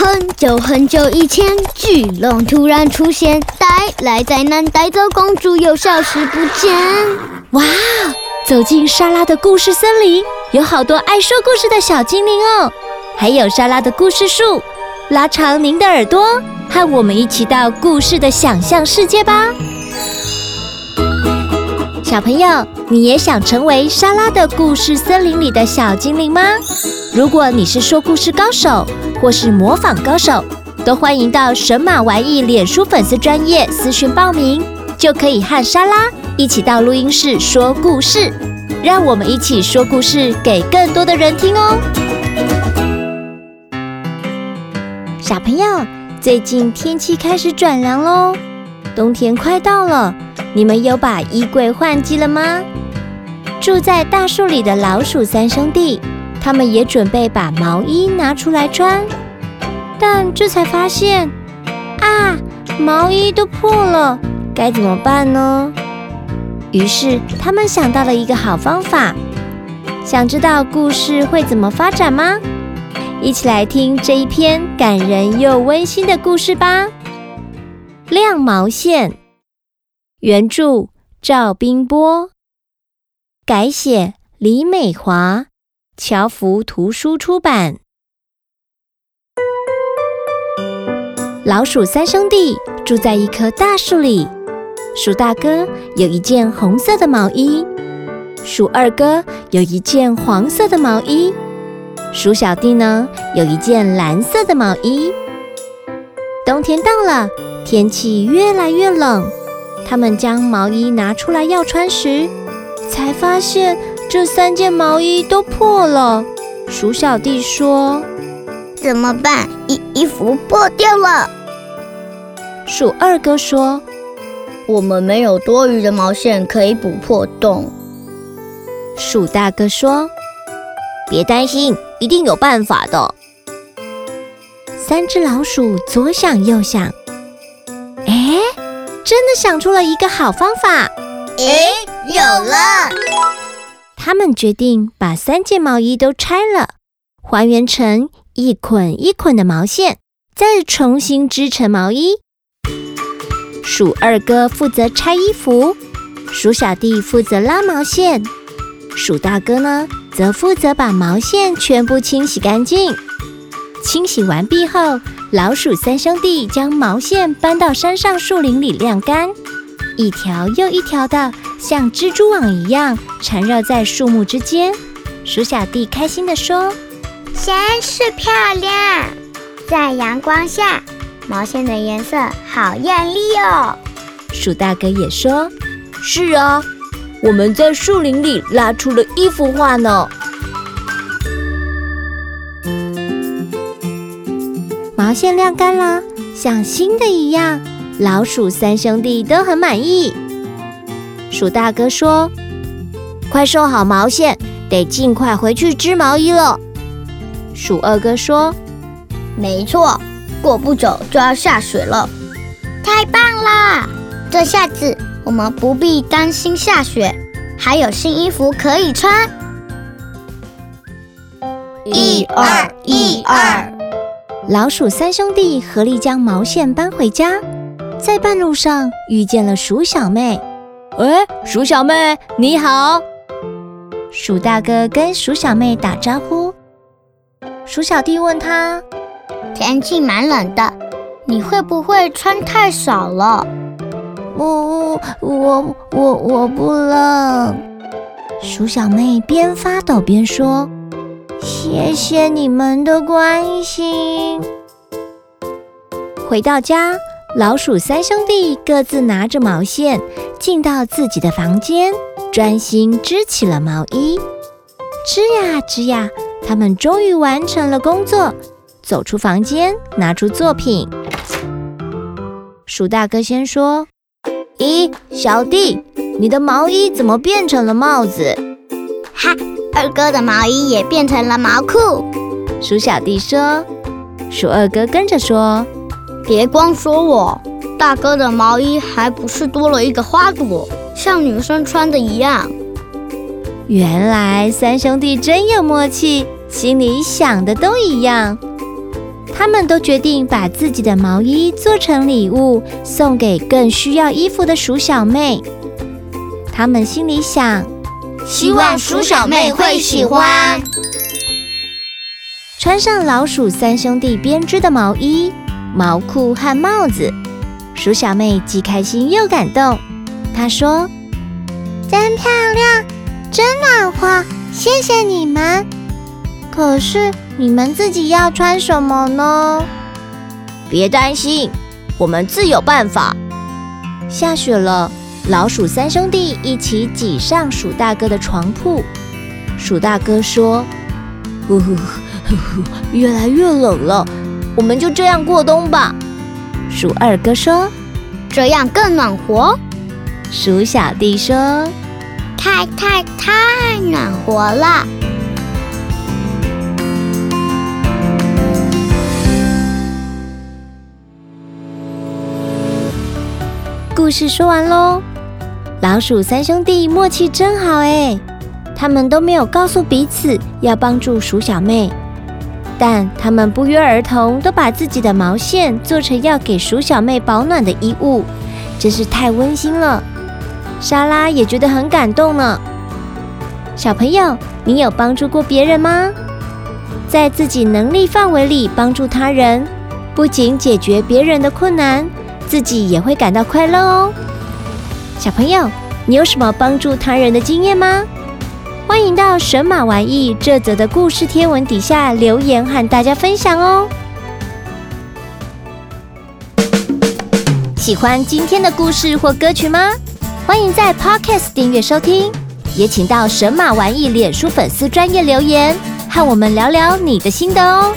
很久很久以前，巨龙突然出现，带来灾难，带走公主，又消失不见。哇！走进莎拉的故事森林，有好多爱说故事的小精灵哦，还有莎拉的故事树。拉长您的耳朵，和我们一起到故事的想象世界吧。小朋友，你也想成为莎拉的故事森林里的小精灵吗？如果你是说故事高手，或是模仿高手，都欢迎到神马玩意脸书粉丝专业私讯报名，就可以和莎拉一起到录音室说故事。让我们一起说故事给更多的人听哦。小朋友，最近天气开始转凉喽，冬天快到了，你们有把衣柜换季了吗？住在大树里的老鼠三兄弟。他们也准备把毛衣拿出来穿，但这才发现，啊，毛衣都破了，该怎么办呢？于是他们想到了一个好方法。想知道故事会怎么发展吗？一起来听这一篇感人又温馨的故事吧。晾毛线，原著赵冰波，改写李美华。侨福图书出版。老鼠三兄弟住在一棵大树里。鼠大哥有一件红色的毛衣，鼠二哥有一件黄色的毛衣，鼠小弟呢有一件蓝色的毛衣。冬天到了，天气越来越冷，他们将毛衣拿出来要穿时，才发现。这三件毛衣都破了，鼠小弟说：“怎么办？衣衣服破掉了。”鼠二哥说：“我们没有多余的毛线可以补破洞。”鼠大哥说：“别担心，一定有办法的。”三只老鼠左想右想，哎，真的想出了一个好方法！哎，有了！他们决定把三件毛衣都拆了，还原成一捆一捆的毛线，再重新织成毛衣。鼠二哥负责拆衣服，鼠小弟负责拉毛线，鼠大哥呢，则负责把毛线全部清洗干净。清洗完毕后，老鼠三兄弟将毛线搬到山上树林里晾干，一条又一条的。像蜘蛛网一样缠绕在树木之间，鼠小弟开心地说：“真是漂亮，在阳光下，毛线的颜色好艳丽哦。”鼠大哥也说：“是啊，我们在树林里拉出了一幅画呢。”线晾干了，像新的一样，老鼠三兄弟都很满意。鼠大哥说：“快收好毛线，得尽快回去织毛衣了。”鼠二哥说：“没错，过不久就要下雪了。”太棒啦！这下子我们不必担心下雪，还有新衣服可以穿。一二一二，老鼠三兄弟合力将毛线搬回家，在半路上遇见了鼠小妹。哎，鼠小妹，你好。鼠大哥跟鼠小妹打招呼。鼠小弟问他：“天气蛮冷的，你会不会穿太少了？”“我我我我不冷。”鼠小妹边发抖边说：“谢谢你们的关心。”回到家。老鼠三兄弟各自拿着毛线，进到自己的房间，专心织起了毛衣。织呀织呀，他们终于完成了工作，走出房间，拿出作品。鼠大哥先说：“咦，小弟，你的毛衣怎么变成了帽子？”哈，二哥的毛衣也变成了毛裤。鼠小弟说。鼠二哥跟着说。别光说我，大哥的毛衣还不是多了一个花朵，像女生穿的一样。原来三兄弟真有默契，心里想的都一样。他们都决定把自己的毛衣做成礼物，送给更需要衣服的鼠小妹。他们心里想：希望鼠小妹会喜欢。穿上老鼠三兄弟编织的毛衣、毛裤和帽子，鼠小妹既开心又感动。她说：“真漂亮，真暖和，谢谢你们。可是你们自己要穿什么呢？”别担心，我们自有办法。下雪了，老鼠三兄弟一起挤上鼠大哥的床铺。鼠大哥说：“呼呼。”呵呵，越来越冷了，我们就这样过冬吧。鼠二哥说：“这样更暖和。”鼠小弟说：“太太太暖和了。”故事说完喽。老鼠三兄弟默契真好哎，他们都没有告诉彼此要帮助鼠小妹。但他们不约而同都把自己的毛线做成要给鼠小妹保暖的衣物，真是太温馨了。莎拉也觉得很感动呢。小朋友，你有帮助过别人吗？在自己能力范围里帮助他人，不仅解决别人的困难，自己也会感到快乐哦。小朋友，你有什么帮助他人的经验吗？欢迎到神马玩意这则的故事贴文底下留言和大家分享哦！喜欢今天的故事或歌曲吗？欢迎在 Podcast 订阅收听，也请到神马玩意脸书粉丝专业留言，和我们聊聊你的心得哦！